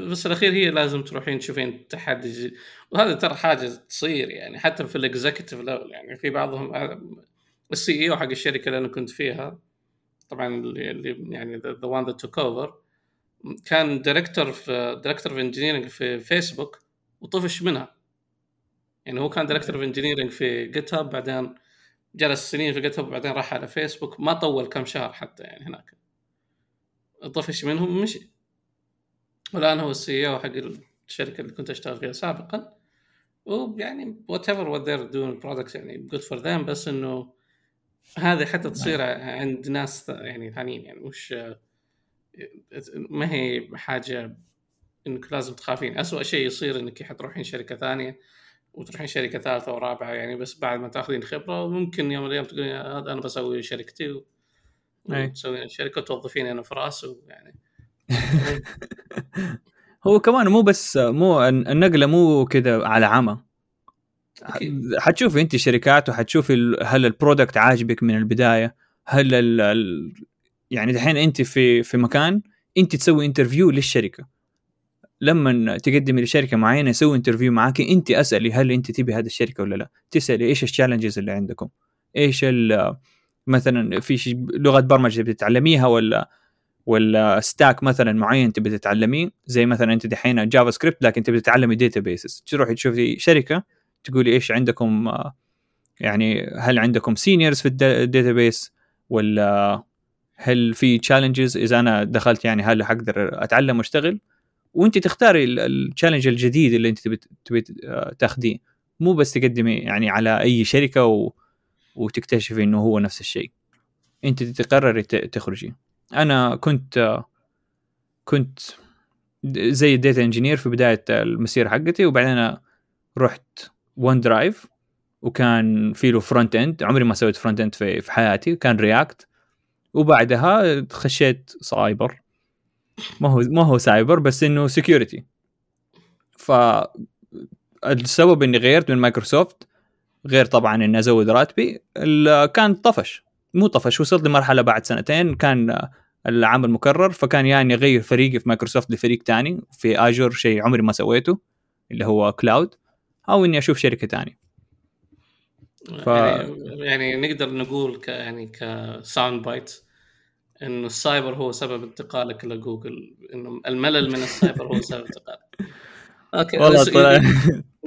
بس الأخير هي لازم تروحين تشوفين تحدي. وهذا ترى حاجة تصير يعني حتى في ال executive level يعني في بعضهم ال CEO حق الشركة اللي أنا كنت فيها طبعا اللي يعني the one that took over كان director في director of engineering في فيسبوك وطفش منها يعني هو كان director of engineering في GitHub بعدين جلس سنين في GitHub وبعدين راح على فيسبوك ما طول كم شهر حتى يعني هناك طفش منهم ومشي والآن هو ال CEO حق الشركة اللي كنت أشتغل فيها سابقا. ويعني whatever what they're doing products يعني good for them بس إنه هذه حتى تصير عند ناس يعني ثانيين يعني مش ما هي حاجة إنك لازم تخافين. أسوأ شيء يصير إنك حتروحين شركة ثانية وتروحين شركة ثالثة ورابعة يعني بس بعد ما تأخذين خبرة وممكن يوم من الأيام تقولين هذا أنا بسوي شركتي. وتسوين الشركة وتوظفيني أنا وفراس ويعني هو كمان مو بس مو النقلة مو كذا على عمى. حتشوفي انت شركات وحتشوفي هل ال product عاجبك من البداية؟ هل ال ال يعني دحين انت في في مكان انت تسوي interview للشركة. لما تقدمي لشركة معينة يسوي interview معاك انت أسألي هل انت تبي هذه الشركة ولا لا. تسألي إيش ال challenges اللي عندكم؟ إيش ال- مثلا في لغة برمجة بتتعلميها ولا ولا stack مثلا معين تبي تتعلميه. زي مثلا أنت دحين JavaScript لكن تبي تتعلمي databases تروحي تشوفي شركة تقولي إيش عندكم آه، يعني هل عندكم seniors في ال database ولا هل في challenges إذا أنا دخلت يعني هل حقدر أتعلم وأشتغل؟ وأنت تختاري ال challenge الجديد اللي أنت تبي تبي آه، تاخذيه مو بس تقدمي يعني على أي شركة و... وتكتشفي إنه هو نفس الشيء. أنت تقرري تخرجي. أنا كنت كنت زي ال data engineer في بداية المسيرة حقتي وبعدين رحت OneDrive وكان في له frontend عمري ما سويت frontend في, في حياتي كان React وبعدها خشيت سايبر ما هو ما هو سايبر بس إنه security ف السبب إني غيرت من مايكروسوفت غير طبعا إني أزود راتبي كان طفش. مو طفش وصلت لمرحلة بعد سنتين كان العمل مكرر فكان يعني اغير فريقي في مايكروسوفت لفريق تاني في Azure شيء عمري ما سويته اللي هو cloud أو إني أشوف شركة تانية. ف... يعني, يعني نقدر نقول ك يعني ك sound bite إنه السايبر هو سبب انتقالك لجوجل إنه الملل من السايبر هو سبب انتقالك. okay والله طلع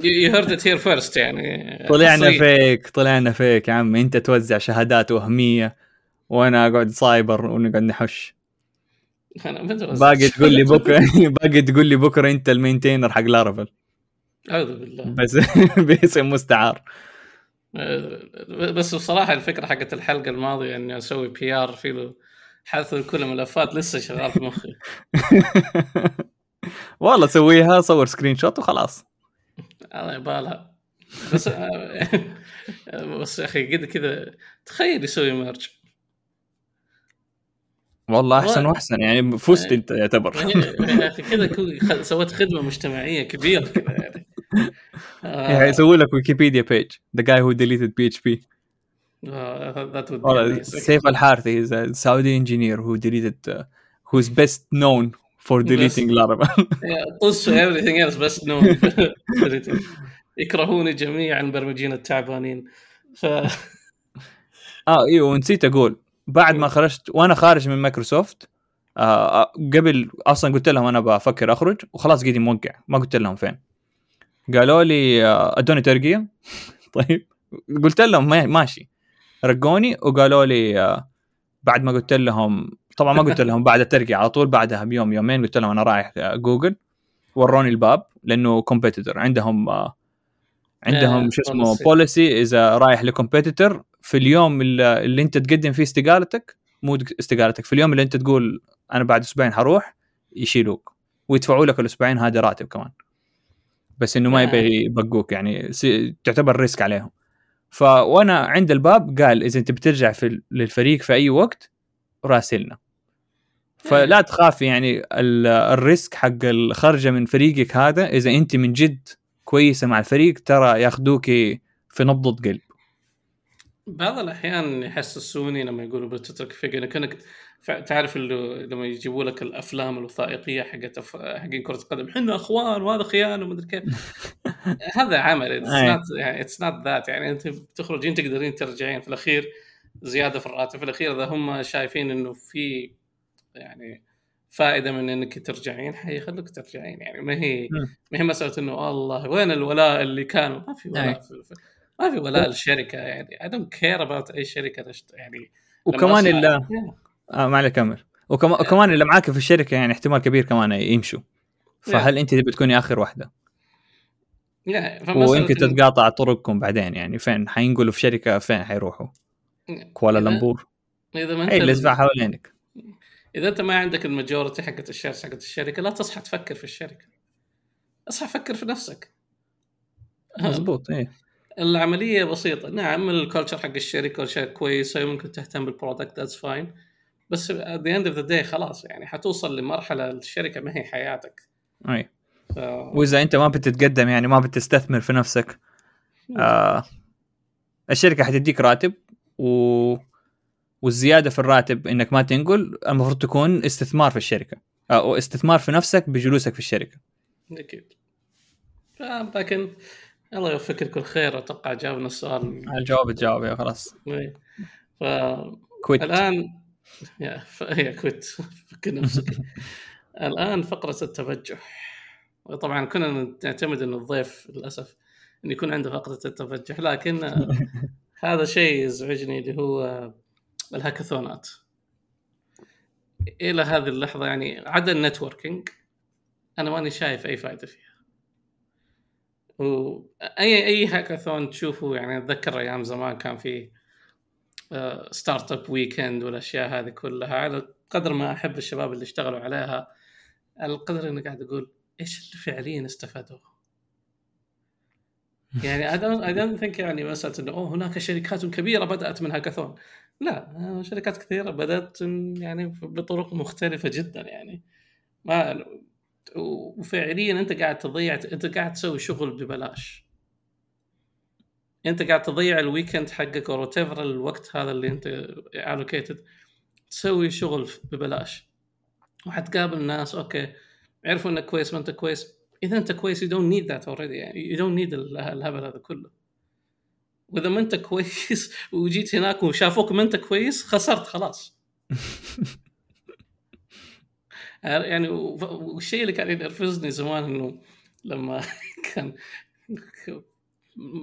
you heard it here first يعني. طلعنا فيك طلعنا فيك يا عمي. انت توزع شهادات وهمية وأنا اقعد سايبر ونقعد نحش. باقي تقول لي بكرة باقي تقول لي بكرة أنت ال maintainer حق Laravel أعوذ بالله. بس باسم مستعار. بس بصراحة الفكرة حقت الحلقة الماضية إني أسوي PR في له حذف كل الملفات لسه شغال في مخي. والله سويها صور screenshot وخلاص. الله يبالها بس بس يا أخي قد كذا تخيل يسوي merge والله أحسن وأحسن يعني فزت أنت يعتبر. يا أخي كذا سويت خدمة مجتمعية كبيرة كذا يعني. يعني يسوي لك Wikipedia page the guy who deleted PHP سيف الحارثي is a Saudi engineer who deleted uh, who's best for deleting Laravel طز everything else best known يكرهوني جميعا المبرمجين التعبانين. ف آه إيوه ونسيت أقول بعد ما خرجت وأنا خارج من مايكروسوفت آه قبل أصلا قلت لهم أنا بفكر أخرج وخلاص قيدي موقع ما قلت لهم فين. قالوا لي آه أدوني ترقية. طيب. قلت لهم ماشي. رقوني وقالوا لي آه بعد ما قلت لهم طبعا ما قلت لهم بعد الترقية على طول بعدها بيوم يومين قلت لهم أنا رايح جوجل وروني الباب لأنه competitor عندهم آه عندهم شو اسمه policy إذا رايح ل competitor في اليوم اللي, اللي أنت تقدم فيه استقالتك مو استقالتك في اليوم اللي أنت تقول أنا بعد أسبوعين حروح يشيلوك ويدفعوا لك الأسبوعين هذا راتب كمان. بس إنه ما يبي يبقوك يعني تعتبر risk عليهم. فوأنا عند الباب قال إذا أنت بترجع في للفريق في أي وقت راسلنا. فلا تخاف يعني ال risk حق الخرجه من فريقك هذا إذا أنت من جد كويسة مع الفريق ترى ياخذوك في نبضة قلب. بعض الأحيان يحسسوني لما يقولوا بتترك فريق انك كأنك تعرف اللي لما يجيبوا لك الأفلام الوثائقية حقت حقين كرة القدم إحنا إخوان وهذا خيانه ومدري كيف. هذا عمل it's not that يعني أنت بتخرجين تقدرين ترجعين في الأخير زيادة في الراتب. في الأخير إذا هم شايفين إنه في يعني فائدة من إنك ترجعين حيخلوك ترجعين. يعني ما هي ما هي مسألة إنه الله وين الولاء اللي كان؟ ما في ولاء في ما في ولاء للشركه يعني. I don't care about أي شركة يعني وكمان اللي آه ما عليك كمل وكمان yeah. وكمان اللي معاك في الشركة يعني احتمال كبير كمان يمشوا. فهل. أنت تبي تكوني آخر واحدة؟ ويمكن تتقاطع طرقكم بعدين يعني. فين؟ حينقلوا في شركة فين حيروحوا؟ كوالالمبور. اذا ما أنت اللي يدفع حوالينك. إذا أنت ما عندك ال majority حقت ال shares حقت الشركة لا تصحى تفكر في الشركة. اصحى فكر في نفسك. مزبوط إيه. العملية بسيطة. نعم ال culture حق الشركة شيء كويسه وممكن تهتم بال product that's fine بس at the end of the day خلاص يعني حتوصل لمرحلة الشركة ما هي حياتك. أي. ف... وإذا أنت ما بتتقدم يعني ما بتستثمر في نفسك آه الشركة حتديك راتب و والزيادة في الراتب إنك ما تنقل المفروض تكون استثمار في الشركة. أو استثمار في نفسك بجلوسك في الشركة. أكيد. لكن الله يوفقك كل خير. أتوقع جاوبنا السؤال. الجواب تجاوب يا خلاص. إيه. ف كويت الآن يا ف... يا كويت فك نفسك. الآن فقرة التبجح طبعا كنا نعتمد إن الضيف للأسف إن يكون عنده فقرة التبجح لكن هذا شيء يزعجني اللي هو الهاكاثونات. إلى هذه اللحظة يعني عدا ال networking أنا ماني شايف أي فائده فيها. واي أي هاكاثون تشوفه يعني أتذكر أيام زمان كان في Startup Weekend والأشياء هذه كلها على قدر ما أحب الشباب اللي اشتغلوا عليها على القدر إني قاعد أقول إيش اللي فعليا استفادوه؟ يعني I don't think يعني مسألة إنه أوه هناك شركات كبيرة بدأت من هاكاثون. لا شركات كثيرة بدأت يعني بطرق مختلفة جدا يعني. ما وفعليا أنت قاعد تضيع أنت قاعد تسوي شغل ببلاش. أنت قاعد تضيع الويكند حقك أو الوقت هذا اللي أنت الوكيتد تسوي شغل ببلاش. وحتقابل ناس okay عرفوا إنك كويس ما أنت كويس. إذا أنت كويس you don't need that already يعني you don't need الهبل هذا كله. وإذا ما أنت كويس وجيت هناك وشافوك ما أنت كويس خسرت خلاص. يعني والشيء اللي كان ينرفزني زمان إنه لما كان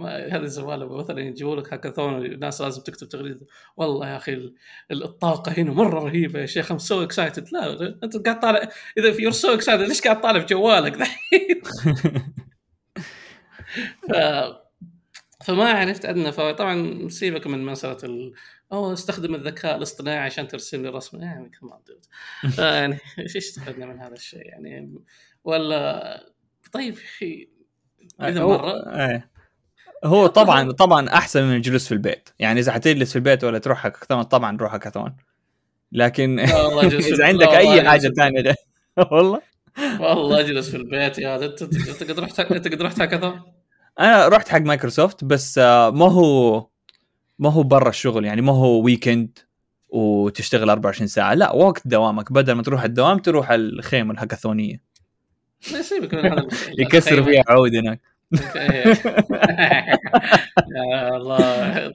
هذه الزباله مثلا يجيبوا لك هاكاثون الناس لازم تكتب تغريدة والله يا أخي الطاقة هنا مرة رهيبة يا شيخ I'm so excited لا أنت قاعد طالع إذا في you're so excited ليش قاعد طالع في جوالك؟ دحين ف... فما عرفت أدنى فطبعا سيبك من مساله ال... أوه استخدم الذكاء الاصطناعي عشان ترسم لي رسمة. يعني كمان يعني إيش استفدنا من هذا الشيء؟ يعني ولا طيب أخي إذا مرة. إيه هو طبعا طبعا أحسن من الجلوس في البيت. يعني إذا حتجلس في البيت ولا تروح هاكاثون طبعا روح هاكاثون. لكن إذا عندك أي حاجة ثانية والله. والله اجلس في البيت يا انت أنت قد رحت انت قد رحت هاكاثون؟ أنا رحت حق مايكروسوفت بس آه، ما هو ما هو برا الشغل يعني ما هو weekend وتشتغل 24 ساعة. لا وقت دوامك. بدل ما تروح الدوام تروح الخيمه الهاكاثونية يسيبك من هذا يكسر فيها عود هناك. يا الله.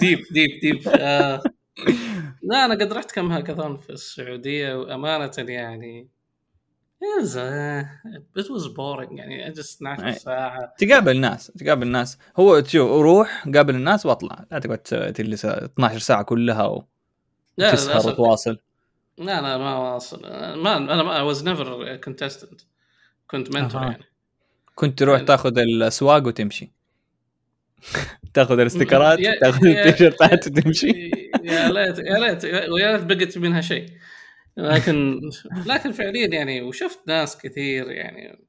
deep deep deep. لا أنا قد رحت كم هاكاثون في السعودية وأمانة يعني it was boring يعني اجلس 12 ساعه تقابل ناس تقابل ناس. هو تشوف روح قابل الناس واطلع. لا تقعد تجلس 12 ساعة كلها و... تسهر وتواصل لا لا. ما واصل. ما أنا ما was never contestant كنت mentor يعني. كنت تروح يعني... تاخذ الأسواق وتمشي. تاخذ الاستيكرات تاخذ التيشيرتات وتمشي. يا ليت يا ليت ويا ليت بقت منها شيء. لكن لكن فعليا يعني وشفت ناس كثير يعني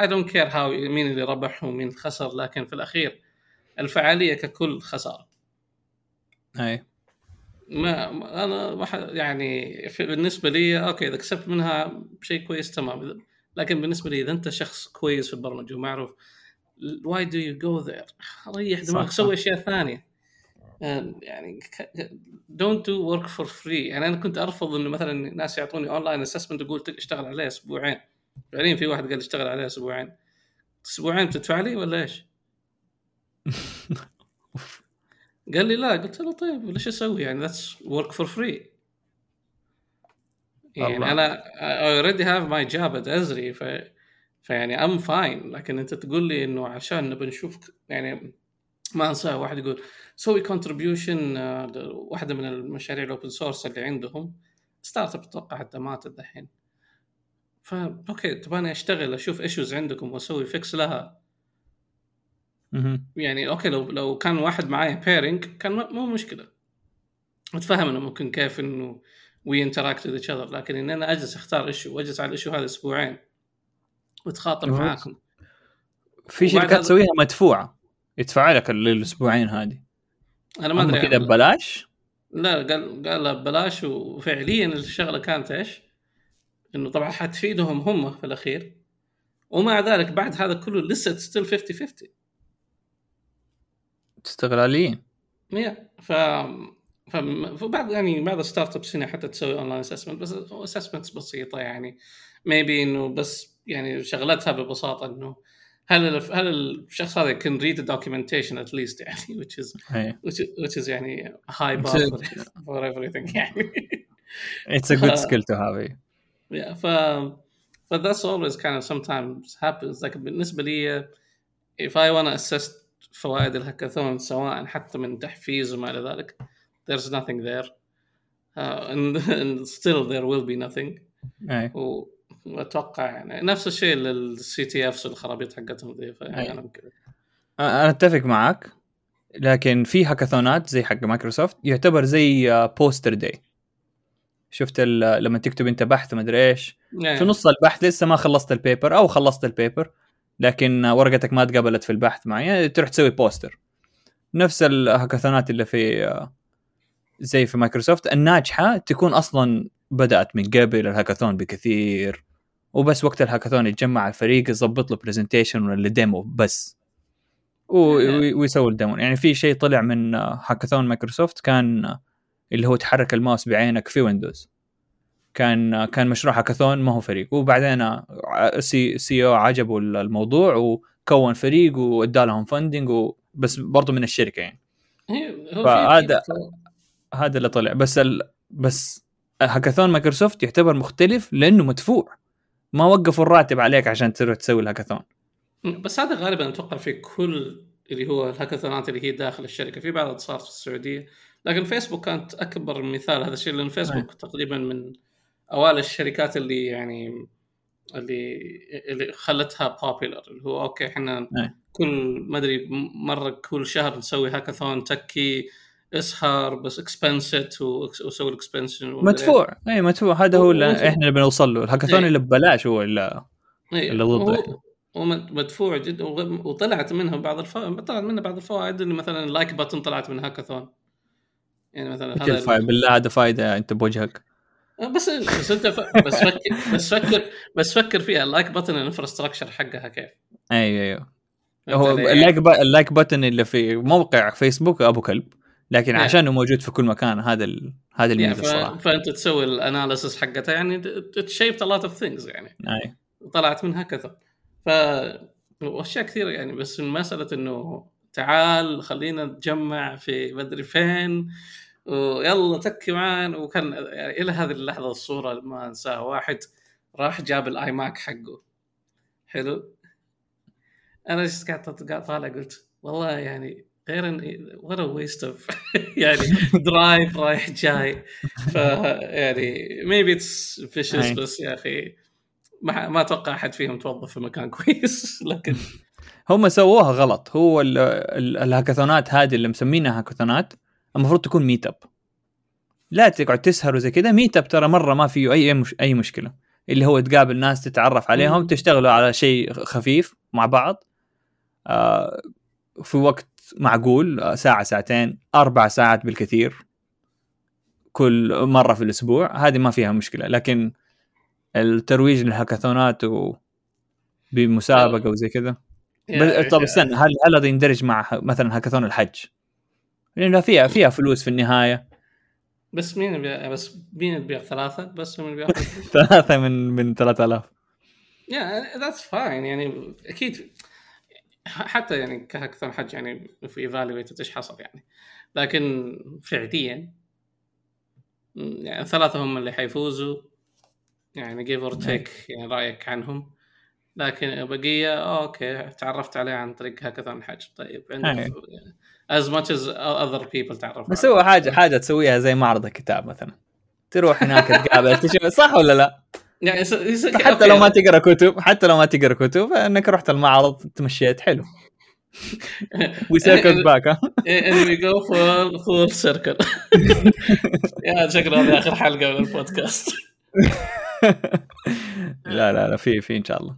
I don't care how مين اللي ربح ومين خسر لكن في الأخير الفعالية ككل خسارة. أي. ما أنا يعني بالنسبة لي okay إذا كسبت منها شيء كويس تمام. لكن بالنسبة لي إذا أنت شخص كويس في البرمجة ومعروف why do you go there ريح دماغك سوي أشياء ثانية. يعني don't do work for free يعني أنا كنت أرفض إنه مثلا ناس يعطوني online assessment يقول اشتغل عليه أسبوعين. فعليا في واحد قال اشتغل عليه أسبوعين. أسبوعين بتدفع لي ولا إيش؟ قال لي لا. قلت له طيب ليش أسوي؟ يعني that's work for free يعني الله. أنا I already have my job at Esri ف فيعني I'm fine لكن أنت تقول لي إنه عشان نبي نشوف يعني ما انسى واحد يقول سوي contribution آه، واحدة من المشاريع ال open source اللي عندهم. startup أتوقع حتى ماتت الحين فا okay تبغاني أشتغل أشوف issues عندكم وأسوي fix لها. يعني okay لو لو كان واحد معايا pairing كان مو مشكلة. أتفهم إنه ممكن كيف إنه we interact with other لكن إن أنا أجلس أختار issue وأجلس على ال issue هذا أسبوعين وتخاطر معاكم. في شركات تسويها مدفوعة يدفع لك الاسبوعين هذه. أنا ما أدري كذا ببلاش؟ لا قال قال ببلاش وفعليا الشغلة كانت إيش؟ إنه طبعا حتفيدهم هم في الأخير. ومع ذلك بعد هذا كله لسه still 50 50 استغلاليين يا ف فبعض يعني بعض ال startups هنا حتى تسوي online assessment بس assessments بسيطة يعني. maybe إنه بس يعني شغلتها ببساطة إنه هل هل الشخص هذا كان ريد الدوكيومنتيشن ات ليست يعني which is which, which is يعني high bar for, for everything يعني it's a good skill to have yeah ف but that's always kind of sometimes happens like بالنسبه لي if I want to assess فوائد الهاكاثون سواء حتى من تحفيز وما الى ذلك there's nothing there uh, and, and still there will be nothing و, واتوقع يعني. نفس الشيء لل CTFs الخرابيط حقتهم ذي يعني أنا أتفق معك لكن في هاكاثونات زي حق مايكروسوفت يعتبر زي poster day شفت لما تكتب أنت بحث ومدري إيش. يعني. في نص البحث لسه ما خلصت ال paper أو خلصت ال paper لكن ورقتك ما تقبلت في البحث معي تروح تسوي poster نفس الهاكاثونات اللي في آه، زي في مايكروسوفت الناجحة تكون أصلا بدأت من قبل الهاكاثون بكثير. وبس وقت الهاكاثون يتجمع الفريق يظبط له presentation ولا demo بس. و- ويسوي ال demo يعني في شيء طلع من آه، هاكاثون مايكروسوفت كان آه، اللي هو تحرك الماوس بعينك في ويندوز كان آه، كان مشروع هاكاثون ما هو فريق. وبعدين آه، CEO عجبه الموضوع وكون فريق وأدى لهم funding بس برضه من الشركة يعني. هو فهذا- هذا اللي طلع. بس ال... بس هاكاثون مايكروسوفت يعتبر مختلف لأنه مدفوع. ما وقفوا الراتب عليك عشان تروح تسوي الهاكاثون. بس هذا غالبا أتوقع في كل اللي هو الهاكاثونات اللي هي داخل الشركة. في بعضها صار في السعودية. لكن فيسبوك كانت أكبر مثال هذا الشيء لأن فيسبوك تقريبا من أوائل الشركات اللي يعني اللي اللي خلتها popular اللي هو okay إحنا أي. كل ما أدري مرة كل شهر نسوي هاكاثون تكي اسهر بس expensed وسوي ال expense مدفوع اي مدفوع هذا هو اللي. إحنا اللي بنوصل له الهاكاثون إيه. اللي ببلاش هو اللي إيه، اللي ضده. ومدفوع جدا وطلعت منها بعض الفوائد طلعت منها بعض الفوائد اللي مثلا ال like button طلعت من هاكاثون يعني مثلا كل فايدة بالله هذا فايدة أنت بوجهك بس بس أنت ف... بس فكر بس فكر بس فكر فيها ال like button ال infrastructure حقها كيف أيوه أيوه هو؟ ال like. ال like button اللي في موقع فيسبوك أبو كلب لكن يعني. عشانه موجود في كل مكان هذا ال... هذا يعني الميزة ف... الصراحة. فأنت تسوي ال analysis حقتها يعني تجيب a lot of things يعني. أي. طلعت منها كثر. ف وأشياء كثيرة يعني بس مسألة إنه تعال خلينا نتجمع في مدري فين ويلا تكي معانا. وكان يعني إلى هذه اللحظة الصورة اللي ما أنساها واحد راح جاب ال iMac حقه. حلو. أنا قاعد طالع قلت والله يعني غير a waste of يعني drive رايح جاي. ف يعني maybe it's vicious أي. بس يا أخي ما ما أتوقع أحد فيهم توظف في مكان كويس. لكن هم سووها غلط. هو ال... ال... الهاكاثونات هذه اللي مسمينها هاكاثونات المفروض تكون meetup لا تقعد تسهر وزي كذا. meetup ترى مرة ما فيه أي مش... أي مشكلة. اللي هو تقابل ناس تتعرف عليهم. تشتغلوا على شيء خفيف مع بعض. آه في وقت معقول ساعة ساعتين أربع ساعات بالكثير كل مرة في الأسبوع هذه ما فيها مشكلة. لكن الترويج للهاكاثونات و بمسابقة وزي كذا. طب استنى هل هل هذا يندرج مع مثلا هاكاثون الحج؟ لأنه فيها فيها فلوس في النهاية. بس مين يبيع بس مين يبيع ثلاثة؟ بس من بياخذ ثلاثة من من 3000 yeah that's fine يعني أكيد حتى يعني كهاكاثون حج يعني في evaluated إيش حصل يعني. لكن فعليا يعني ثلاثة هم اللي حيفوزوا. يعني give or take يعني رأيك عنهم. لكن البقيه okay تعرفت عليه عن طريق هاكاثون الحج طيب عندك as much as other people تعرف بس هو حاجة حاجة تسويها زي معرض الكتاب مثلا. تروح هناك تقابل تشوف صح ولا لا؟ يعني yes- yes- حتى okay. لو ما تقرأ كتب حتى لو ما تقرأ كتب إنك رحت المعرض تمشيت حلو. we circle back ها. we go full full circle. yeah شكرا هذه آخر حلقة من البودكاست. لا لا لا في في إن شاء الله.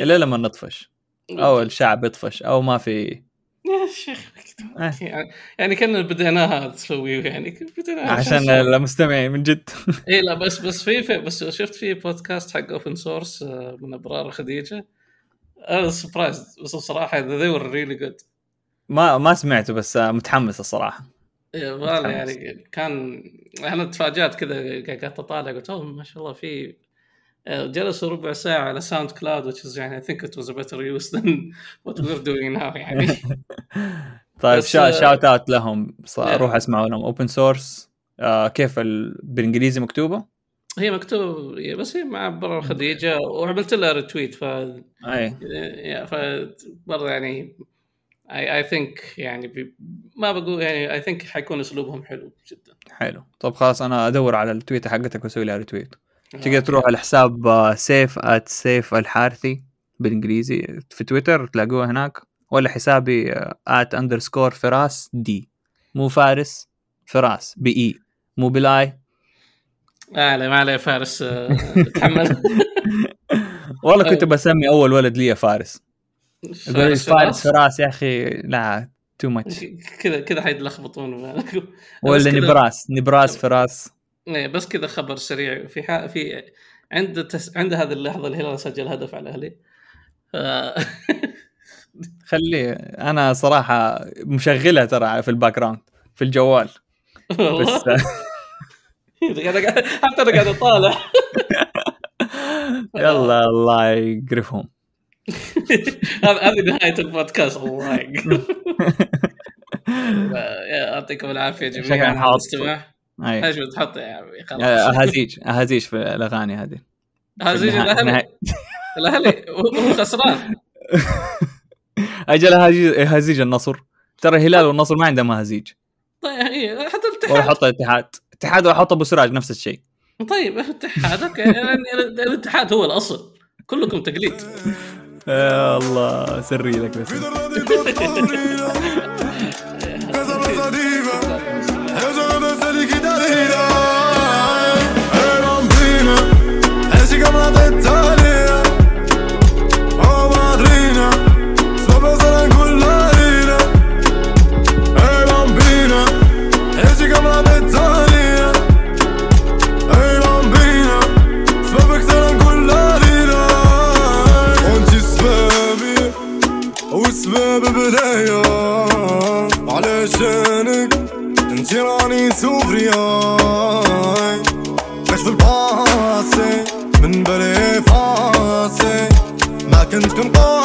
إلا لما نطفش. أو الشعب يطفش أو ما في يا شيخ آه. يعني- يعني كنا بديناها تسوي يعني بديناها عشان المستمعين من جد. اي لا بس بس في, في بس شفت في بودكاست حق open source من أبرار خديجة. أنا surprised بس الصراحة they were really good. ما ما سمعته بس متحمس الصراحة. والله متحمس. يعني كان أنا تفاجأت كذا قاعد أطالع قلت أوه ما شاء الله في جلسوا ربع ساعة على SoundCloud which is يعني I think it was a better use than what we're doing now يعني. طيب شا آه، shout out لهم. روح اسمعوا لهم. open source كيف ال... بالإنجليزي مكتوبة؟ هي مكتوب بس هي مع أبرار خديجة وعملت لها retweet ف أي. ف برضه يعني I I think يعني بي... ما بقول يعني I think حيكون أسلوبهم حلو جدا. حلو. طب خلاص أنا أدور على التويتر حقتك وأسوي لها retweet تقدر تروح على حساب سيف at سيف الحارثي بالإنجليزي في تويتر تلاقوه هناك ولا حسابي at underscore فراس دي مو فارس فراس باي مو بالاي ما عليه ما عليه فارس آه، تحمل. والله كنت بسمي أول ولد لي فارس. فارس فارس فراس يا أخي لا too much كذا كذا حيتلخبطون. ولا نبراس نبراس فراس. إيه، بس كذا خبر سريع. في ح... في عند تس... عند هذه اللحظة الهلال سجل هدف على الاهلي ف... خليه أنا صراحة مشغلها ترى في ال background في الجوال. بس حتى أنا قاعد أطالع. يلا الله يقرفهم. هذه نهاية البودكاست. الله يقرب. يا- يعطيكم العافية شكراً جميعا على. الاستماع اي إيش بتحط يا عمي خلاص. أهازيج أهازيج في الأغاني هذه. النها- الأهلي. الأهلي؟ هو خسران. أجل اهازيج أهازيج النصر. ترى الهلال والنصر ما عندهم أهازيج. طيب حتى ولا الاتحاد حط الاتحاد. الاتحاد ولا حط أبو سراج نفس الشيء. طيب الاتحاد أوكي. يعني الاتحاد هو الأصل. كلكم تقليد. يا الله سري لك بس. habla the tal ما كنت